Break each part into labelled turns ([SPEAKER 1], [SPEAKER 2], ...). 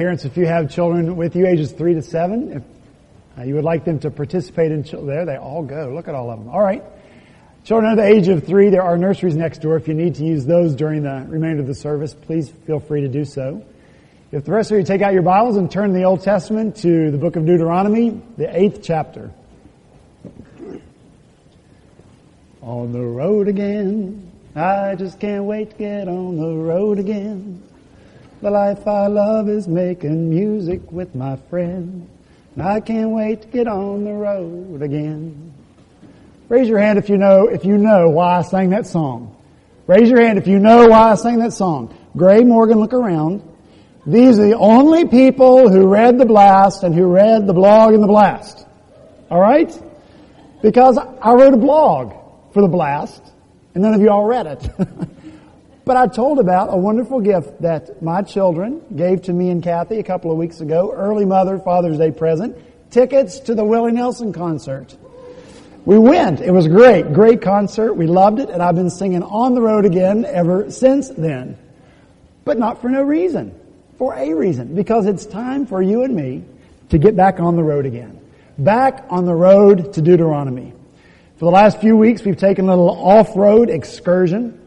[SPEAKER 1] parents, if you have children with you ages three to seven, if uh, you would like them to participate in, there they all go. Look at all of them. All right. Children under the age of three, there are nurseries next door. If you need to use those during the remainder of the service, please feel free to do so. If the rest of you take out your Bibles and turn the Old Testament to the book of Deuteronomy, the eighth chapter. On the road again. I just can't wait to get on the road again. The life I love is making music with my friend. And I can't wait to get on the road again. Raise your hand if you know, if you know why I sang that song. Raise your hand if you know why I sang that song. Gray Morgan, look around. These are the only people who read the blast and who read the blog and the blast. Alright? Because I wrote a blog for the blast, and none of you all read it. but I told about a wonderful gift that my children gave to me and Kathy a couple of weeks ago, early Mother Father's Day present, tickets to the Willie Nelson concert. We went. It was great. Great concert. We loved it. And I've been singing on the road again ever since then. But not for no reason. For a reason. Because it's time for you and me to get back on the road again. Back on the road to Deuteronomy. For the last few weeks, we've taken a little off-road excursion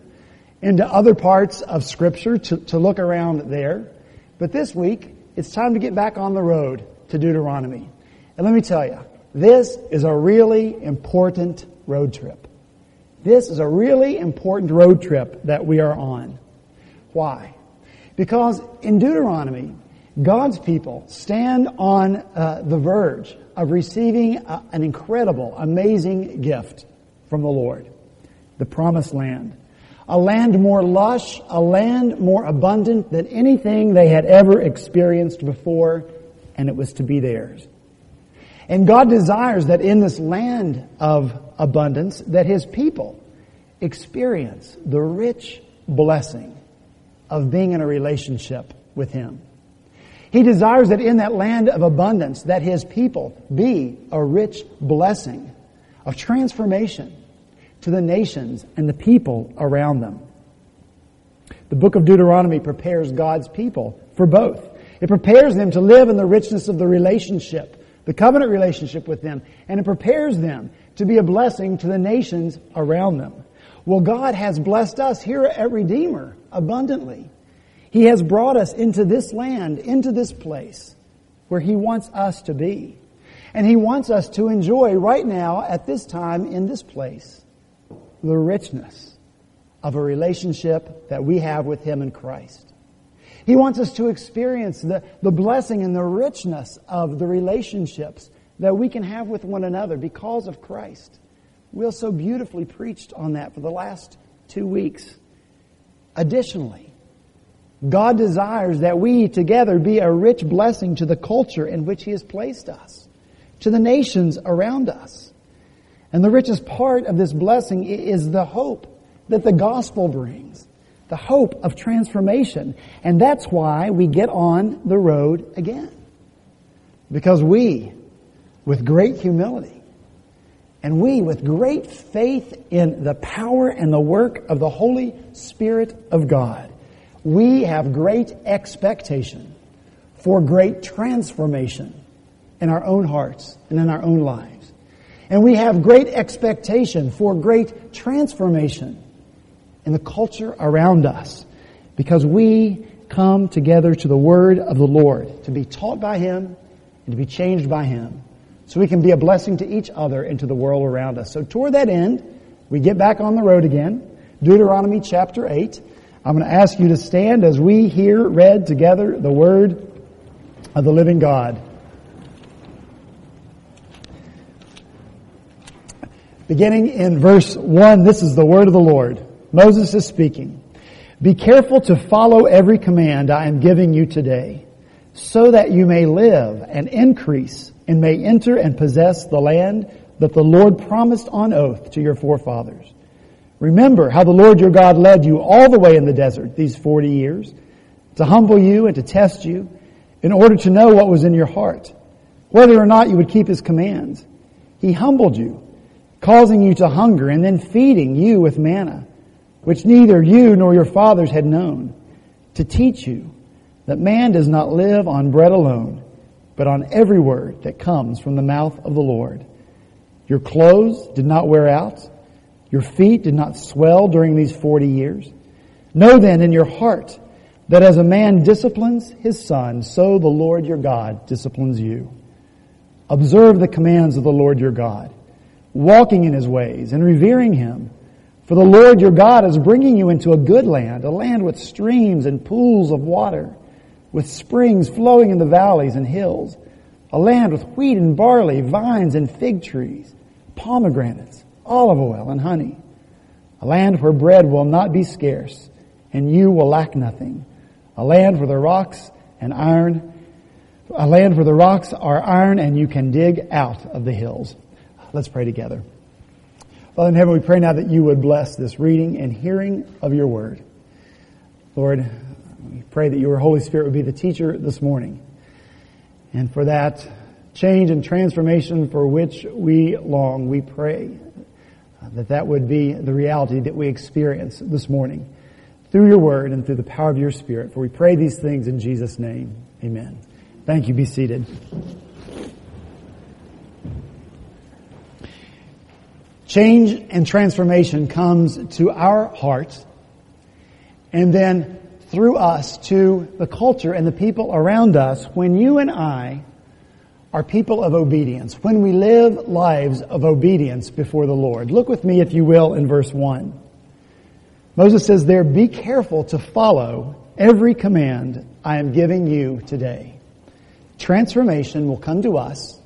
[SPEAKER 1] into other parts of scripture to, to look around there. But this week, it's time to get back on the road to Deuteronomy. And let me tell you, this is a really important road trip. This is a really important road trip that we are on. Why? Because in Deuteronomy, God's people stand on uh, the verge of receiving a, an incredible, amazing gift from the Lord. The promised land. A land more lush, a land more abundant than anything they had ever experienced before, and it was to be theirs. And God desires that in this land of abundance, that His people experience the rich blessing of being in a relationship with Him. He desires that in that land of abundance, that His people be a rich blessing of transformation to the nations and the people around them. The book of Deuteronomy prepares God's people for both. It prepares them to live in the richness of the relationship the covenant relationship with them, and it prepares them to be a blessing to the nations around them. Well, God has blessed us here at Redeemer abundantly. He has brought us into this land, into this place where He wants us to be. And He wants us to enjoy right now, at this time, in this place, the richness of a relationship that we have with Him in Christ. He wants us to experience the, the blessing and the richness of the relationships that we can have with one another because of Christ. Will so beautifully preached on that for the last two weeks. Additionally, God desires that we together be a rich blessing to the culture in which He has placed us, to the nations around us. And the richest part of this blessing is the hope that the gospel brings the hope of transformation. And that's why we get on the road again. Because we, with great humility, and we, with great faith in the power and the work of the Holy Spirit of God, we have great expectation for great transformation in our own hearts and in our own lives. And we have great expectation for great transformation in the culture around us because we come together to the Word of the Lord to be taught by Him and to be changed by Him so we can be a blessing to each other and to the world around us. So toward that end, we get back on the road again. Deuteronomy chapter 8. I'm going to ask you to stand as we hear read together the Word of the living God. Beginning in verse 1, this is the Word of the Lord. Moses is speaking. Be careful to follow every command I am giving you today, so that you may live and increase and may enter and possess the land that the Lord promised on oath to your forefathers. Remember how the Lord your God led you all the way in the desert these 40 years to humble you and to test you in order to know what was in your heart, whether or not you would keep his commands. He humbled you, causing you to hunger and then feeding you with manna which neither you nor your fathers had known, to teach you, that man does not live on bread alone, but on every word that comes from the mouth of the Lord. Your clothes did not wear out. Your feet did not swell during these 40 years. Know then in your heart that as a man disciplines his son, so the Lord your God disciplines you. Observe the commands of the Lord your God, walking in his ways and revering him. For the Lord your God is bringing you into a good land, a land with streams and pools of water, with springs flowing in the valleys and hills, a land with wheat and barley, vines and fig trees, pomegranates, olive oil and honey, a land where bread will not be scarce and you will lack nothing, a land where the rocks and iron, a land where the rocks are iron and you can dig out of the hills. Let's pray together. Father in heaven, we pray now that you would bless this reading and hearing of your word. Lord, we pray that your Holy Spirit would be the teacher this morning. And for that change and transformation for which we long, we pray that that would be the reality that we experience this morning through your word and through the power of your spirit. For we pray these things in Jesus' name. Amen. Thank you. Be seated. Change and transformation comes to our hearts and then through us to the culture and the people around us when you and I are people of obedience, when we live lives of obedience before the Lord. Look with me, if you will, in verse 1. Moses says there, be careful to follow every command I am giving you today. Transformation will come to us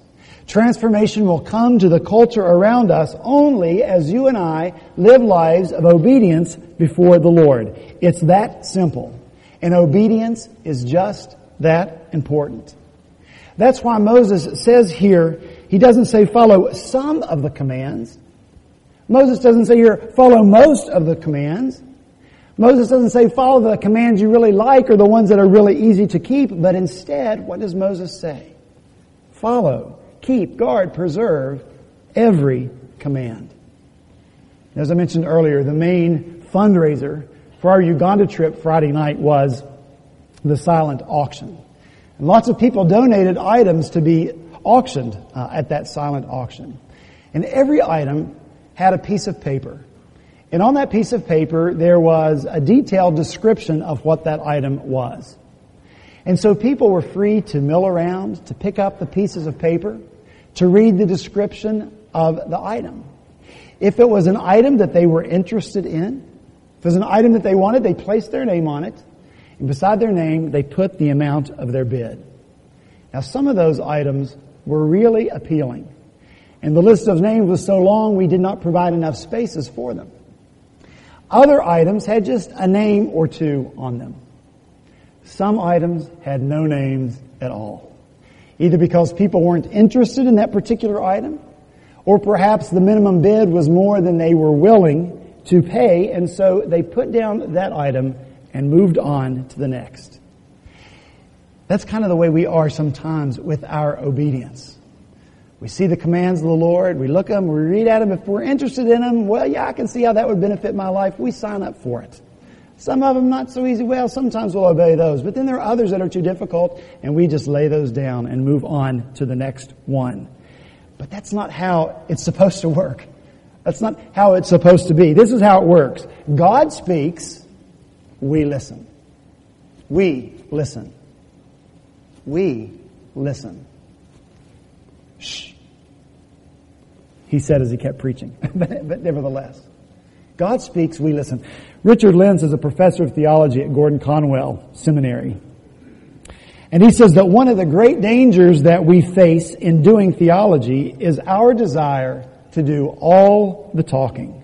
[SPEAKER 1] Transformation will come to the culture around us only as you and I live lives of obedience before the Lord. It's that simple. And obedience is just that important. That's why Moses says here, he doesn't say follow some of the commands. Moses doesn't say here follow most of the commands. Moses doesn't say follow the commands you really like or the ones that are really easy to keep, but instead, what does Moses say? Follow keep, guard, preserve every command. As I mentioned earlier, the main fundraiser for our Uganda trip Friday night was the silent auction. And lots of people donated items to be auctioned uh, at that silent auction. And every item had a piece of paper. And on that piece of paper, there was a detailed description of what that item was. And so people were free to mill around, to pick up the pieces of paper, to read the description of the item. If it was an item that they were interested in, if it was an item that they wanted, they placed their name on it, and beside their name, they put the amount of their bid. Now, some of those items were really appealing, and the list of names was so long we did not provide enough spaces for them. Other items had just a name or two on them. Some items had no names at all. Either because people weren't interested in that particular item, or perhaps the minimum bid was more than they were willing to pay, and so they put down that item and moved on to the next. That's kind of the way we are sometimes with our obedience. We see the commands of the Lord, we look at them, we read at them. If we're interested in them, well, yeah, I can see how that would benefit my life. We sign up for it. Some of them not so easy. Well, sometimes we'll obey those, but then there are others that are too difficult and we just lay those down and move on to the next one. But that's not how it's supposed to work. That's not how it's supposed to be. This is how it works. God speaks, we listen. We listen. We listen. Shh. He said as he kept preaching, but, nevertheless. God speaks, we listen. Richard Lints is a professor of theology at Gordon Conwell Seminary. And he says that one of the great dangers that we face in doing theology is our desire to do all the talking.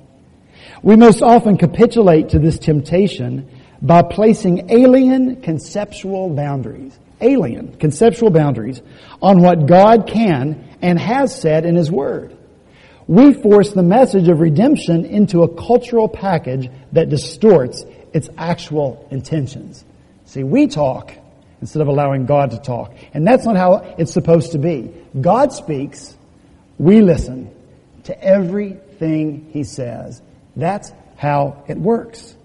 [SPEAKER 1] We most often capitulate to this temptation by placing alien conceptual boundaries, alien conceptual boundaries on what God can and has said in His Word we force the message of redemption into a cultural package that distorts its actual intentions. See, we talk instead of allowing God to talk. And that's not how it's supposed to be. God speaks, we listen to everything He says. That's how it works.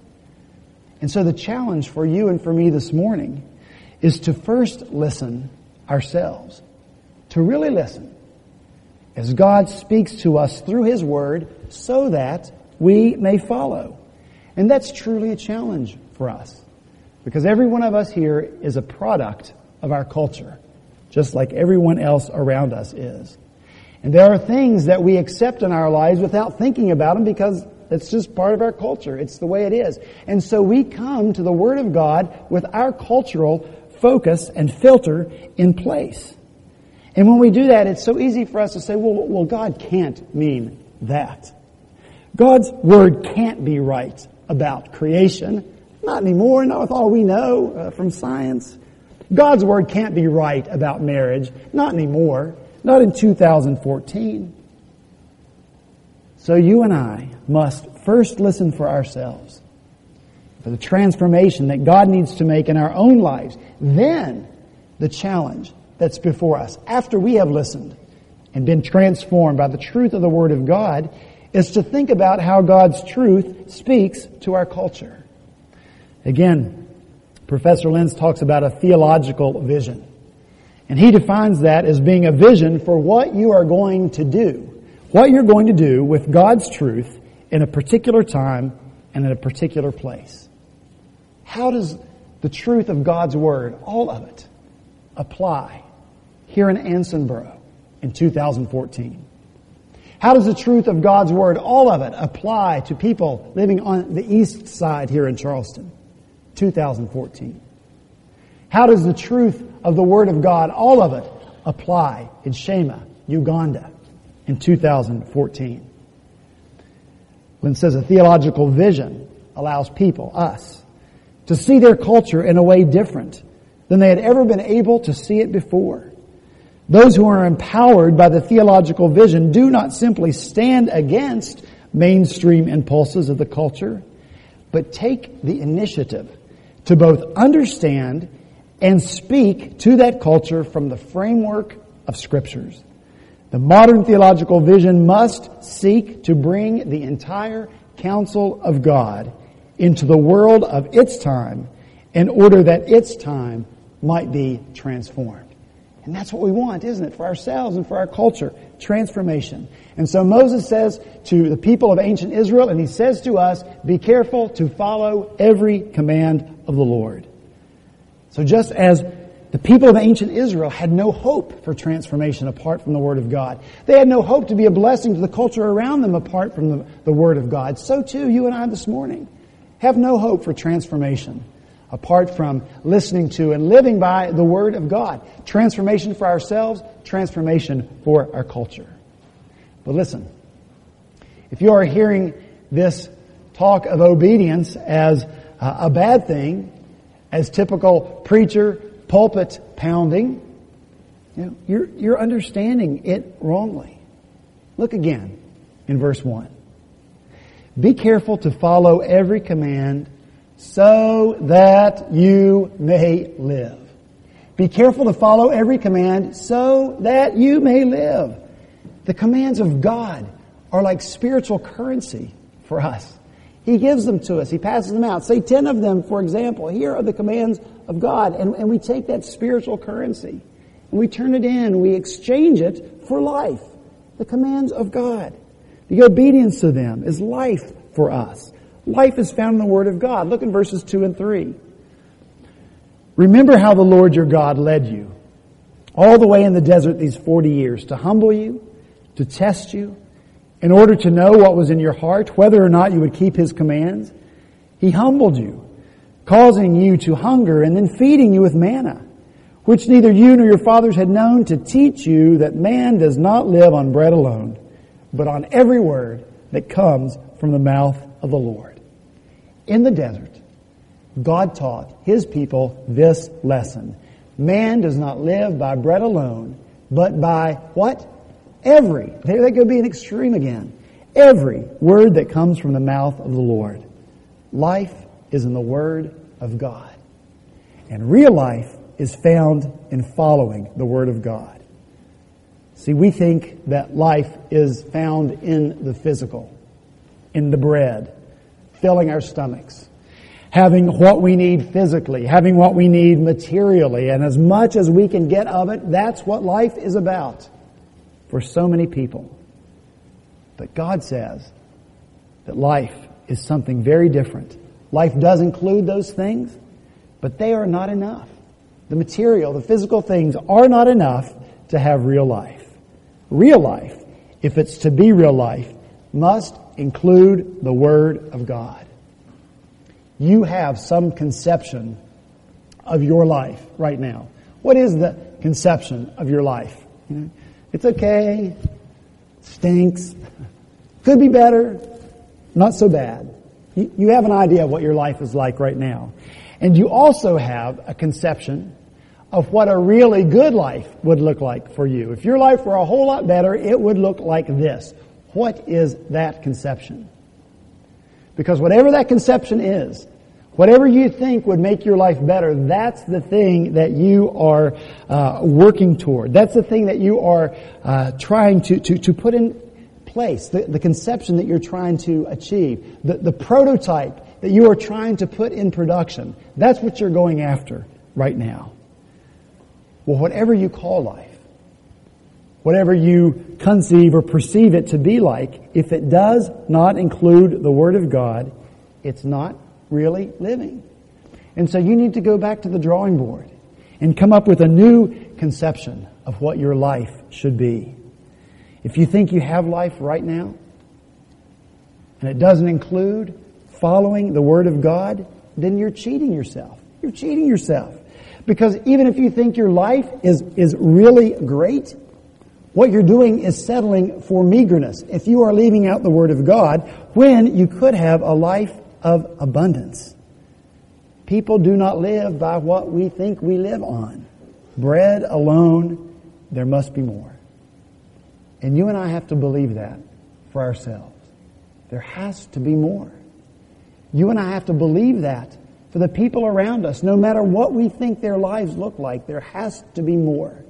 [SPEAKER 1] And so the challenge for you and for me this morning is to first listen ourselves, to really listen as God speaks to us through His Word so that we may follow. And that's truly a challenge for us because every one of us here is a product of our culture, just like everyone else around us is. And there are things that we accept in our lives without thinking about them because it's just part of our culture. It's the way it is. And so we come to the Word of God with our cultural focus and filter in place. And when we do that, it's so easy for us to say, well, well, God can't mean that. God's Word can't be right about creation. Not anymore, not with all we know uh, from science. God's Word can't be right about marriage. Not anymore. Not in 2014. So you and I must first listen for ourselves, for the transformation that God needs to make in our own lives. Then the challenge that's before us, after we have listened and been transformed by the truth of the Word of God, is to think about how God's truth speaks to our culture. Again, Professor Lints talks about a theological vision. And he defines that as being a vision for what you are going to do what you're going to do with God's truth in a particular time and in a particular place. How does the truth of God's Word, all of it, apply here in Ansonborough in 2014? How does the truth of God's Word, all of it, apply to people living on the east side here in Charleston, 2014? How does the truth of the Word of God, all of it, apply in Sheema, Uganda, in 2014. Lints says a theological vision allows people, us, to see their culture in a way different than they had ever been able to see it before. Those who are empowered by the theological vision do not simply stand against mainstream impulses of the culture, but take the initiative to both understand and speak to that culture from the framework of scriptures. The modern theological vision must seek to bring the entire counsel of God into the world of its time in order that its time might be transformed. And that's what we want, isn't it? For ourselves and for our culture. Transformation. And so Moses says to the people of ancient Israel, and he says to us, be careful to follow every command of the Lord. So just as the people of ancient Israel had no hope for transformation apart from the Word of God. They had no hope to be a blessing to the culture around them apart from the, the Word of God. So too, you and I this morning have no hope for transformation apart from listening to and living by the Word of God. Transformation for ourselves, transformation for our culture. But listen, if you are hearing this talk of obedience as a bad thing, as typical preacher pulpit pounding, you know, you're, you're understanding it wrongly. Look again in verse 1. Be careful to follow every command so that you may live. Be careful to follow every command so that you may live. The commands of God are like spiritual currency for us. He gives them to us. He passes them out. Say 10 of them, for example. Here are the commands of God. And, and we take that spiritual currency and we turn it in. We exchange it for life. The commands of God. The obedience to them is life for us. Life is found in the Word of God. Look in verses 2 and 3. Remember how the Lord your God led you all the way in the desert these 40 years to humble you, to test you, in order to know what was in your heart, whether or not you would keep his commands. He humbled you, causing you to hunger and then feeding you with manna, which neither you nor your fathers had known to teach you that man does not live on bread alone, but on every word that comes from the mouth of the Lord. In the desert, God taught his people this lesson. Man does not live by bread alone, but by what? Every, there they could be an extreme again. Every word that comes from the mouth of the Lord. Life is in the Word of God. And real life is found in following the Word of God. See, we think that life is found in the physical, in the bread, filling our stomachs. having what we need physically, having what we need materially, and as much as we can get of it, that's what life is about for so many people. But God says that life is something very different. Life does include those things, but they are not enough. The material, the physical things are not enough to have real life. Real life, if it's to be real life, must include the Word of God you have some conception of your life right now. What is the conception of your life? it's okay, stinks, could be better, not so bad. You have an idea of what your life is like right now. And you also have a conception of what a really good life would look like for you. If your life were a whole lot better, it would look like this. What is that conception? Because whatever that conception is, whatever you think would make your life better, that's the thing that you are uh, working toward. That's the thing that you are uh, trying to, to, to put in place, the, the conception that you're trying to achieve, the, the prototype that you are trying to put in production. That's what you're going after right now. Well, whatever you call life, whatever you conceive or perceive it to be like, if it does not include the Word of God, it's not really living. And so you need to go back to the drawing board and come up with a new conception of what your life should be. If you think you have life right now, and it doesn't include following the Word of God, then you're cheating yourself. You're cheating yourself. Because even if you think your life is, is really great, what you're doing is settling for meagerness. If you are leaving out the Word of God, when you could have a life of abundance. People do not live by what we think we live on. Bread alone, there must be more. And you and I have to believe that for ourselves. There has to be more. You and I have to believe that for the people around us, no matter what we think their lives look like, there has to be more.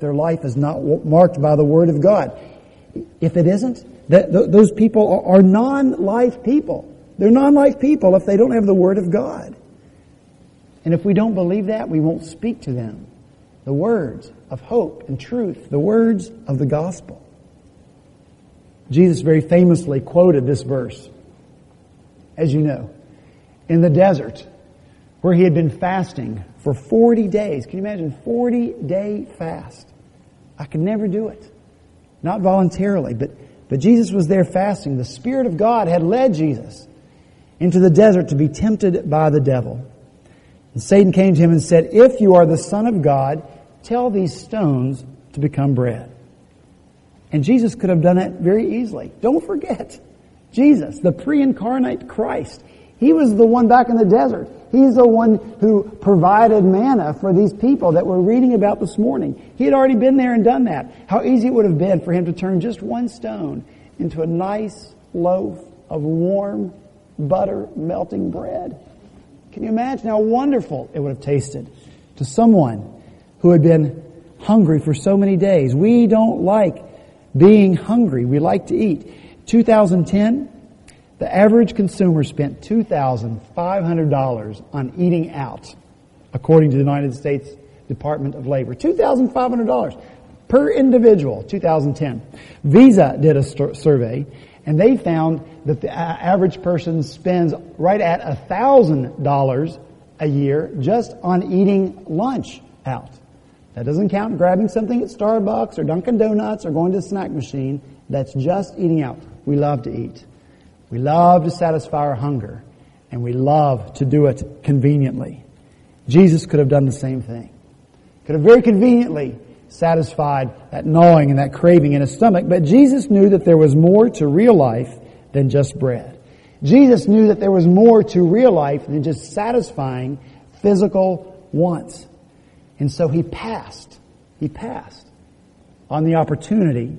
[SPEAKER 1] Their life is not marked by the Word of God. If it isn't, that, those people are non-life people. They're non-life people if they don't have the Word of God. And if we don't believe that, we won't speak to them the words of hope and truth, the words of the gospel. Jesus very famously quoted this verse, as you know, in the desert, where he had been fasting for 40 days. Can you imagine 40 day fast? I could never do it. Not voluntarily, but, but Jesus was there fasting. The Spirit of God had led Jesus into the desert to be tempted by the devil. And Satan came to him and said, If you are the Son of God, tell these stones to become bread. And Jesus could have done that very easily. Don't forget, Jesus, the pre-incarnate Christ, he was the one back in the desert. He's the one who provided manna for these people that we're reading about this morning. He had already been there and done that. How easy it would have been for him to turn just one stone into a nice loaf of warm butter melting bread. Can you imagine how wonderful it would have tasted to someone who had been hungry for so many days? We don't like being hungry. We like to eat. 2010, the average consumer spent $2,500 on eating out, according to the United States Department of Labor. $2,500 per individual, 2010. Visa did a survey and they found that the uh, average person spends right at $1,000 a year just on eating lunch out. That doesn't count grabbing something at Starbucks or Dunkin' Donuts or going to the snack machine. That's just eating out. We love to eat. We love to satisfy our hunger. And we love to do it conveniently. Jesus could have done the same thing. Could have very conveniently satisfied that gnawing and that craving in his stomach, but Jesus knew that there was more to real life than just bread. Jesus knew that there was more to real life than just satisfying physical wants. And so he passed, he passed on the opportunity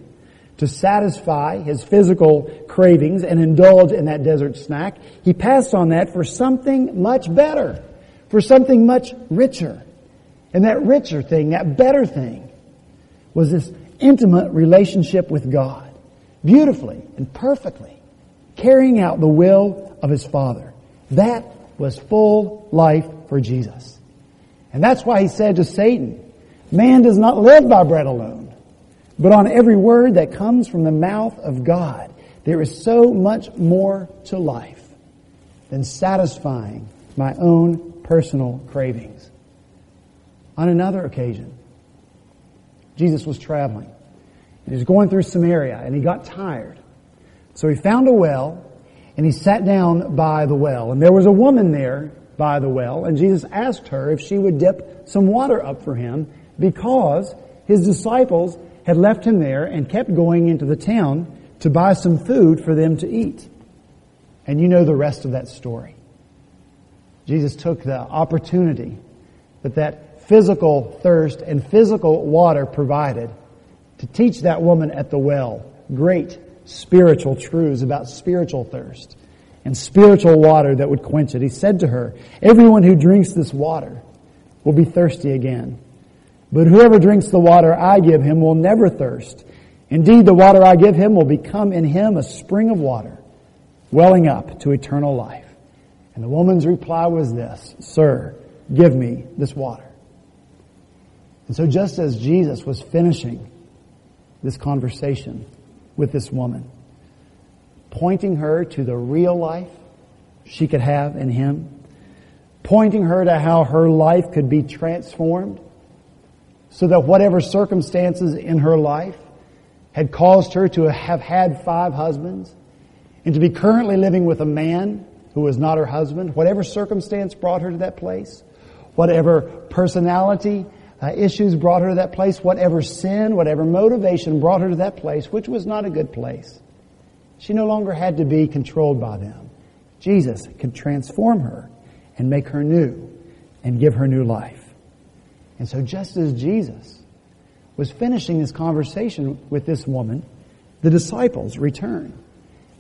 [SPEAKER 1] to satisfy his physical cravings and indulge in that desert snack. He passed on that for something much better, for something much richer. And that richer thing, that better thing, was this intimate relationship with God, beautifully and perfectly, carrying out the will of his Father. That was full life for Jesus. And that's why he said to Satan, man does not live by bread alone, but on every word that comes from the mouth of God. There is so much more to life than satisfying my own personal cravings. On another occasion, Jesus was traveling. He was going through Samaria and he got tired. So he found a well and he sat down by the well. And there was a woman there by the well and Jesus asked her if she would dip some water up for him because his disciples had left him there and kept going into the town to buy some food for them to eat. And you know the rest of that story. Jesus took the opportunity that that physical thirst and physical water provided to teach that woman at the well great spiritual truths about spiritual thirst and spiritual water that would quench it. He said to her, everyone who drinks this water will be thirsty again. But whoever drinks the water I give him will never thirst. Indeed, the water I give him will become in him a spring of water, welling up to eternal life. And the woman's reply was this, Sir, give me this water. And so just as Jesus was finishing this conversation with this woman, pointing her to the real life she could have in Him, pointing her to how her life could be transformed so that whatever circumstances in her life had caused her to have had five husbands and to be currently living with a man who was not her husband, whatever circumstance brought her to that place, whatever personality uh, issues brought her to that place, whatever sin, whatever motivation brought her to that place, which was not a good place. She no longer had to be controlled by them. Jesus could transform her and make her new and give her new life. And so just as Jesus was finishing this conversation with this woman, the disciples return.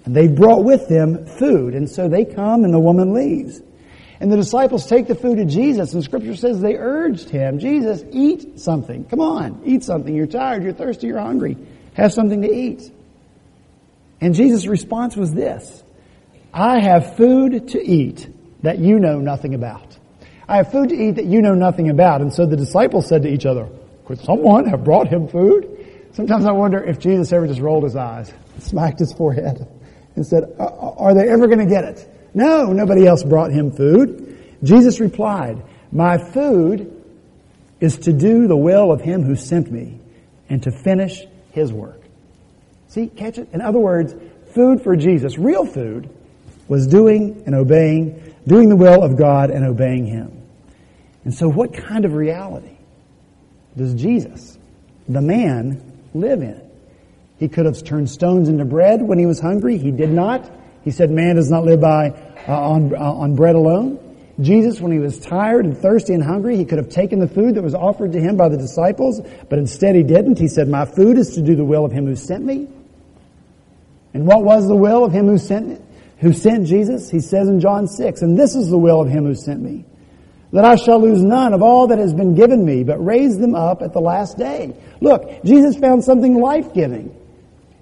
[SPEAKER 1] And they brought with them food. And so they come and the woman leaves. And the disciples take the food to Jesus, and scripture says they urged him, Jesus, eat something. Come on, eat something. You're tired, you're thirsty, you're hungry. Have something to eat. And Jesus' response was this, I have food to eat that you know nothing about. I have food to eat that you know nothing about. And so the disciples said to each other, could someone have brought him food? Sometimes I wonder if Jesus ever just rolled his eyes, smacked his forehead, and said, are they ever going to get it? No, nobody else brought him food. Jesus replied, My food is to do the will of him who sent me and to finish his work. See, catch it? In other words, food for Jesus, real food, was doing and obeying, doing the will of God and obeying him. And so what kind of reality does Jesus, the man, live in? He could have turned stones into bread when he was hungry. He did not. He said, man does not live by, uh, on, uh, on bread alone. Jesus, when he was tired and thirsty and hungry, he could have taken the food that was offered to him by the disciples, but instead he didn't. He said, my food is to do the will of him who sent me. And what was the will of him who sent, who sent Jesus? He says in John 6, and this is the will of him who sent me, that I shall lose none of all that has been given me, but raise them up at the last day. Look, Jesus found something life-giving.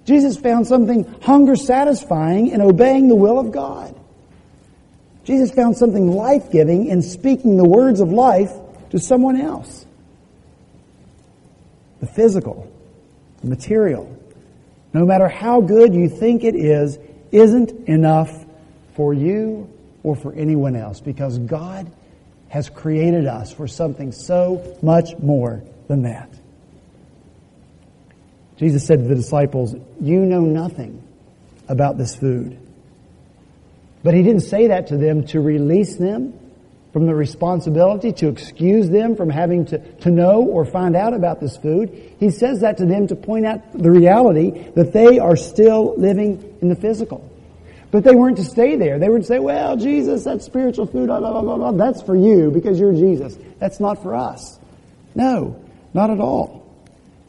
[SPEAKER 1] Jesus found something hunger satisfying in obeying the will of God. Jesus found something life giving in speaking the words of life to someone else. The physical, the material, no matter how good you think it is, isn't enough for you or for anyone else because God has created us for something so much more than that. Jesus said to the disciples, You know nothing about this food. But he didn't say that to them to release them from the responsibility, to excuse them from having to, to know or find out about this food. He says that to them to point out the reality that they are still living in the physical. But they weren't to stay there. They to say, well, Jesus, that's spiritual food, blah, blah, blah, blah. That's for you because you're Jesus. That's not for us. No, not at all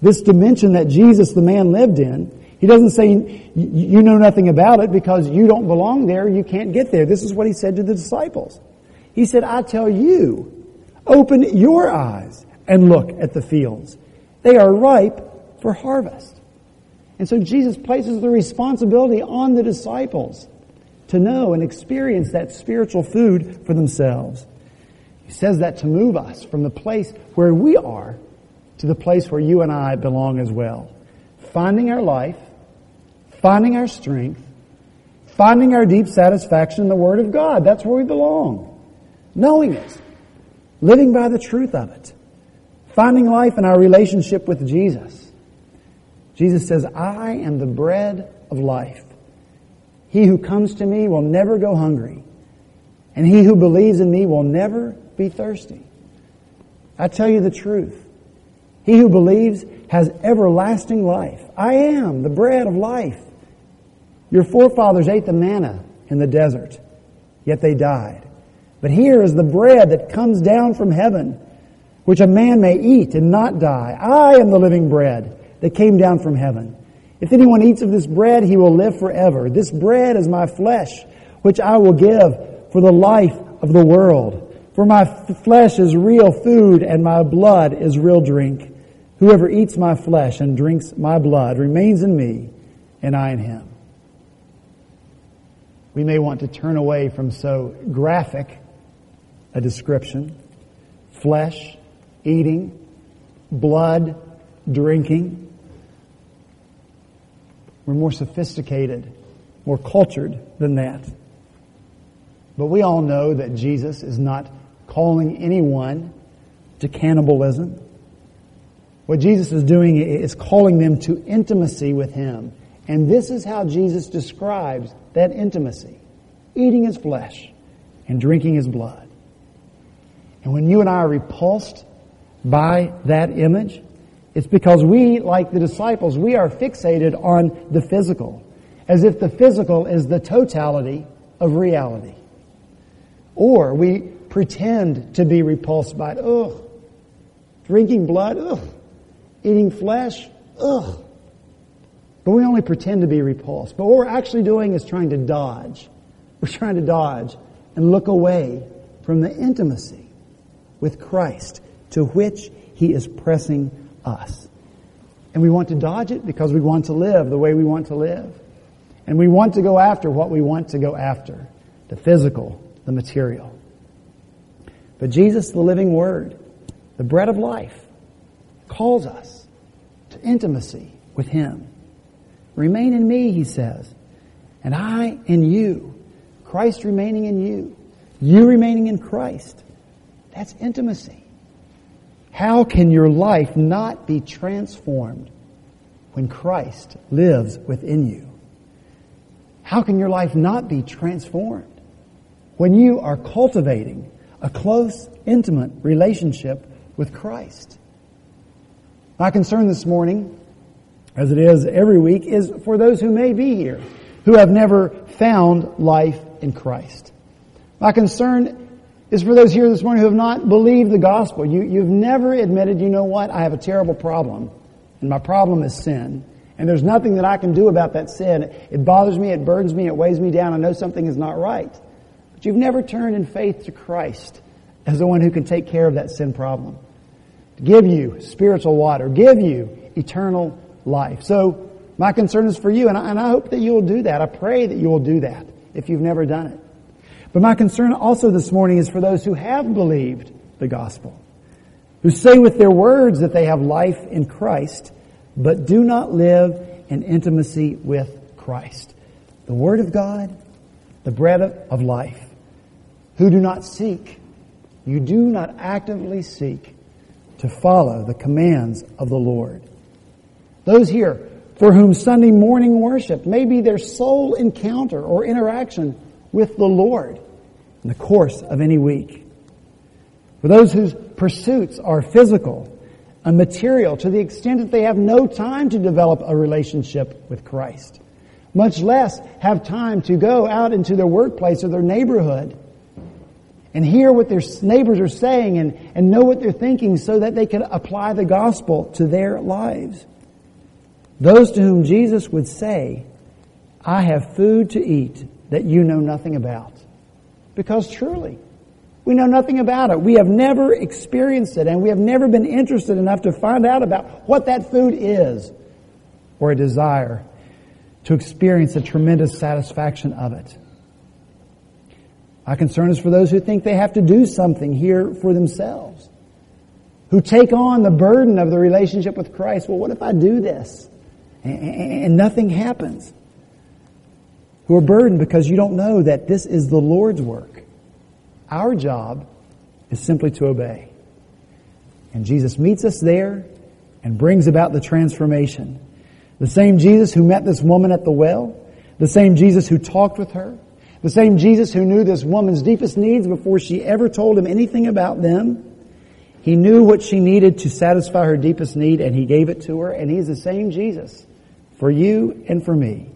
[SPEAKER 1] this dimension that Jesus, the man, lived in. He doesn't say you know nothing about it because you don't belong there, you can't get there. This is what he said to the disciples. He said, I tell you, open your eyes and look at the fields. They are ripe for harvest. And so Jesus places the responsibility on the disciples to know and experience that spiritual food for themselves. He says that to move us from the place where we are to the place where you and I belong as well. Finding our life, finding our strength, finding our deep satisfaction in the Word of God. That's where we belong. Knowing it. Living by the truth of it. Finding life in our relationship with Jesus. Jesus says, I am the bread of life. He who comes to me will never go hungry, and he who believes in me will never be thirsty. I tell you the truth. He who believes has everlasting life. I am the bread of life. Your forefathers ate the manna in the desert, yet they died. But here is the bread that comes down from heaven, which a man may eat and not die. I am the living bread that came down from heaven. If anyone eats of this bread, he will live forever. This bread is my flesh, which I will give for the life of the world. For my flesh is real food and my blood is real drink. Whoever eats my flesh and drinks my blood remains in me and I in him. We may want to turn away from so graphic a description. Flesh, eating, blood, drinking. We're more sophisticated, more cultured than that. But we all know that Jesus is not calling anyone to cannibalism. What Jesus is doing is calling them to intimacy with Him. And this is how Jesus describes that intimacy. Eating His flesh and drinking His blood. And when you and I are repulsed by that image, it's because we, like the disciples, we are fixated on the physical, as if the physical is the totality of reality. Or we pretend to be repulsed by it. Ugh. Drinking blood? Ugh. Eating flesh? Ugh. But we only pretend to be repulsed. But what we're actually doing is trying to dodge. We're trying to dodge and look away from the intimacy with Christ to which He is pressing us. And we want to dodge it because we want to live the way we want to live. And we want to go after what we want to go after. The physical, the material. But Jesus, the living Word, the bread of life, calls us to intimacy with Him. Remain in me, He says, and I in you. Christ remaining in you. You remaining in Christ. That's intimacy. How can your life not be transformed when Christ lives within you? How can your life not be transformed when you are cultivating a close, intimate relationship with Christ? My concern this morning, as it is every week, is for those who may be here who have never found life in Christ. My concern is for those here this morning who have not believed the gospel. You, you've never admitted, you know what, I have a terrible problem, and my problem is sin. And there's nothing that I can do about that sin. It bothers me, it burdens me, it weighs me down. I know something is not right. But you've never turned in faith to Christ as the one who can take care of that sin problem. To give you spiritual water, give you eternal life. So, my concern is for you, and I, and I hope that you will do that. I pray that you will do that if you've never done it. But my concern also this morning is for those who have believed the gospel, who say with their words that they have life in Christ, but do not live in intimacy with Christ. The Word of God, the bread of life, who do not seek, you do not actively seek to follow the commands of the Lord. Those here for whom Sunday morning worship may be their sole encounter or interaction with the Lord in the course of any week. For those whose pursuits are physical and material to the extent that they have no time to develop a relationship with Christ, much less have time to go out into their workplace or their neighborhood and hear what their neighbors are saying and, and know what they're thinking so that they can apply the gospel to their lives. Those to whom Jesus would say, I have food to eat that you know nothing about. Because truly, we know nothing about it. We have never experienced it and we have never been interested enough to find out about what that food is or a desire to experience the tremendous satisfaction of it. My concern is for those who think they have to do something here for themselves, who take on the burden of the relationship with Christ. Well, what if I do this and nothing happens? Who are burdened because you don't know that this is the Lord's work. Our job is simply to obey. And Jesus meets us there and brings about the transformation. The same Jesus who met this woman at the well, the same Jesus who talked with her, the same Jesus who knew this woman's deepest needs before she ever told him anything about them. He knew what she needed to satisfy her deepest need and he gave it to her and he's the same Jesus for you and for me.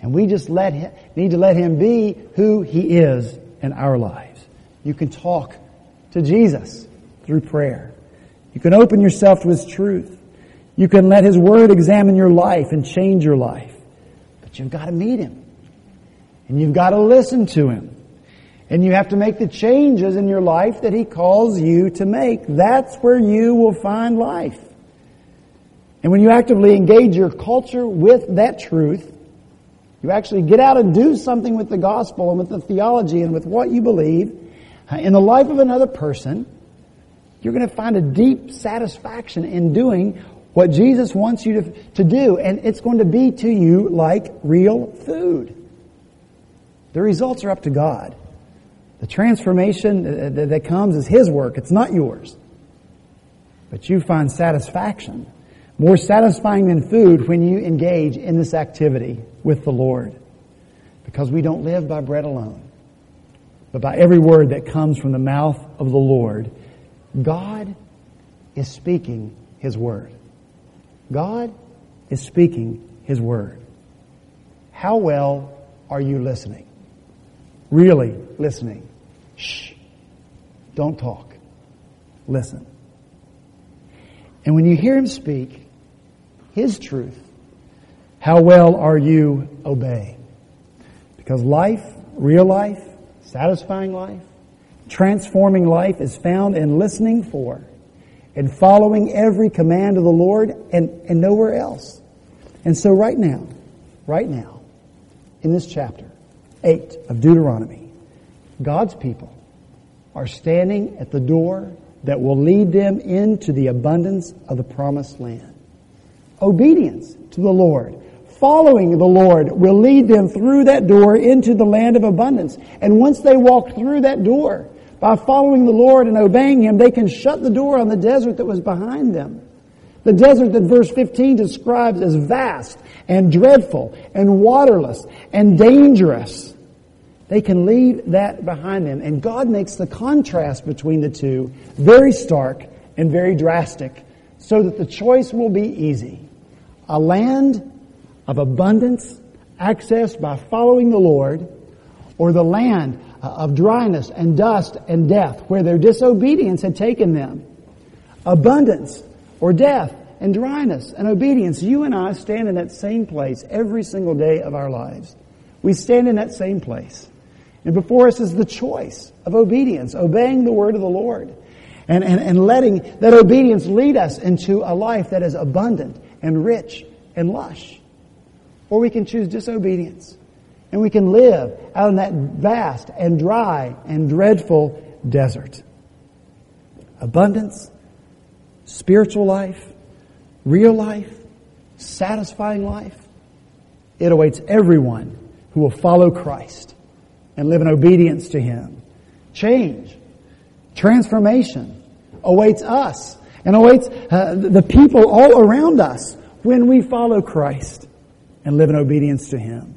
[SPEAKER 1] And we just let him, need to let him be who he is in our lives. You can talk to Jesus through prayer. You can open yourself to his truth. You can let his word examine your life and change your life. But you've got to meet him. And you've got to listen to Him. And you have to make the changes in your life that He calls you to make. That's where you will find life. And when you actively engage your culture with that truth, you actually get out and do something with the gospel and with the theology and with what you believe uh, in the life of another person, you're going to find a deep satisfaction in doing what Jesus wants you to, to do. And it's going to be to you like real food. The results are up to God. The transformation that comes is His work. It's not yours. But you find satisfaction, more satisfying than food when you engage in this activity with the Lord. Because we don't live by bread alone, but by every word that comes from the mouth of the Lord. God is speaking His word. God is speaking His word. How well are you listening? Really listening. Shh. Don't talk. Listen. And when you hear him speak his truth, how well are you obeying? Because life, real life, satisfying life, transforming life is found in listening for and following every command of the Lord and, and nowhere else. And so right now, right now, in this chapter, 8 of Deuteronomy, God's people are standing at the door that will lead them into the abundance of the promised land. Obedience to the Lord, following the Lord will lead them through that door into the land of abundance. And once they walk through that door, by following the Lord and obeying Him, they can shut the door on the desert that was behind them. The desert that verse 15 describes as vast and dreadful and waterless and dangerous. They can leave that behind them. And God makes the contrast between the two very stark and very drastic so that the choice will be easy. A land of abundance accessed by following the Lord or the land uh, of dryness and dust and death where their disobedience had taken them. Abundance or death and dryness and obedience. You and I stand in that same place every single day of our lives. We stand in that same place. And before us is the choice of obedience, obeying the word of the Lord. And, and, and letting that obedience lead us into a life that is abundant and rich and lush. Or we can choose disobedience. And we can live out in that vast and dry and dreadful desert. Abundance, spiritual life, real life, satisfying life, it awaits everyone who will follow Christ and live in obedience to Him. Change, transformation awaits us and awaits uh, the people all around us when we follow Christ and live in obedience to Him.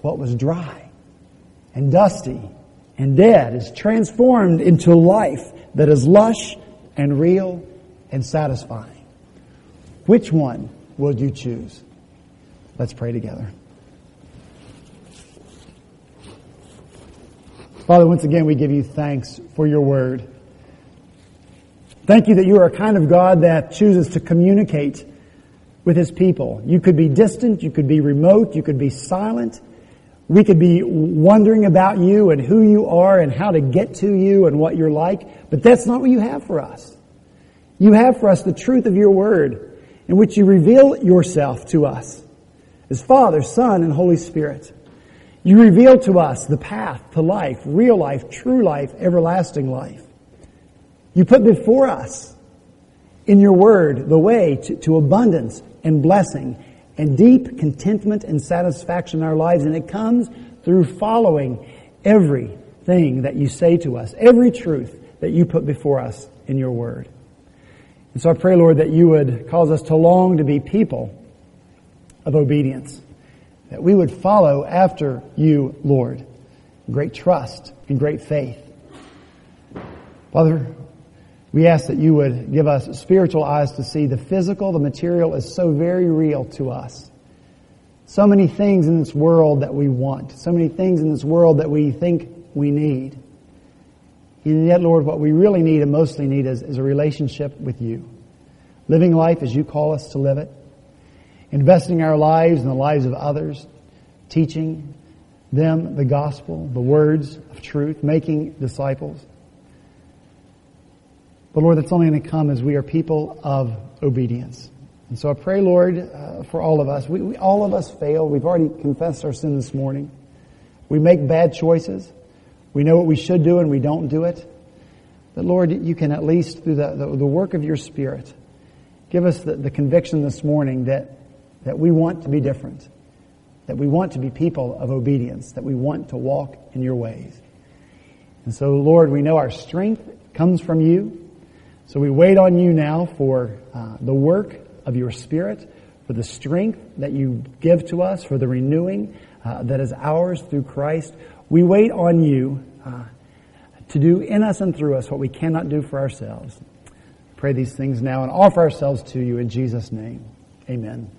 [SPEAKER 1] What was dry and dusty and dead is transformed into life that is lush and real and satisfying. Which one will you choose? Let's pray together. Father, once again, we give you thanks for your word. Thank you that you are a kind of God that chooses to communicate with his people. You could be distant, you could be remote, you could be silent. We could be wondering about you and who you are and how to get to you and what you're like, but that's not what you have for us. You have for us the truth of your word in which you reveal yourself to us as Father, Son, and Holy Spirit. You reveal to us the path to life, real life, true life, everlasting life. You put before us in your word the way to, to abundance and blessing and deep contentment and satisfaction in our lives. And it comes through following everything that you say to us, every truth that you put before us in your word. And so I pray, Lord, that you would cause us to long to be people of obedience, that we would follow after you, Lord, great trust and great faith. Father, we ask that you would give us spiritual eyes to see the physical, the material is so very real to us. So many things in this world that we want, so many things in this world that we think we need. And yet, Lord, what we really need and mostly need is, is a relationship with you. Living life as you call us to live it. Investing our lives in the lives of others. Teaching them the gospel, the words of truth, making disciples. But Lord, that's only going to come as we are people of obedience. And so I pray, Lord, uh, for all of us. We, we, all of us fail. We've already confessed our sin this morning. We make bad choices. We know what we should do and we don't do it. But Lord, you can at least, through the, the, the work of your Spirit, give us the, the conviction this morning that, that we want to be different. That we want to be people of obedience. That we want to walk in your ways. And so, Lord, we know our strength comes from you. So we wait on you now for uh, the work of your Spirit, for the strength that you give to us, for the renewing uh, that is ours through Christ. We wait on you uh, to do in us and through us what we cannot do for ourselves. Pray these things now and offer ourselves to you in Jesus' name. Amen.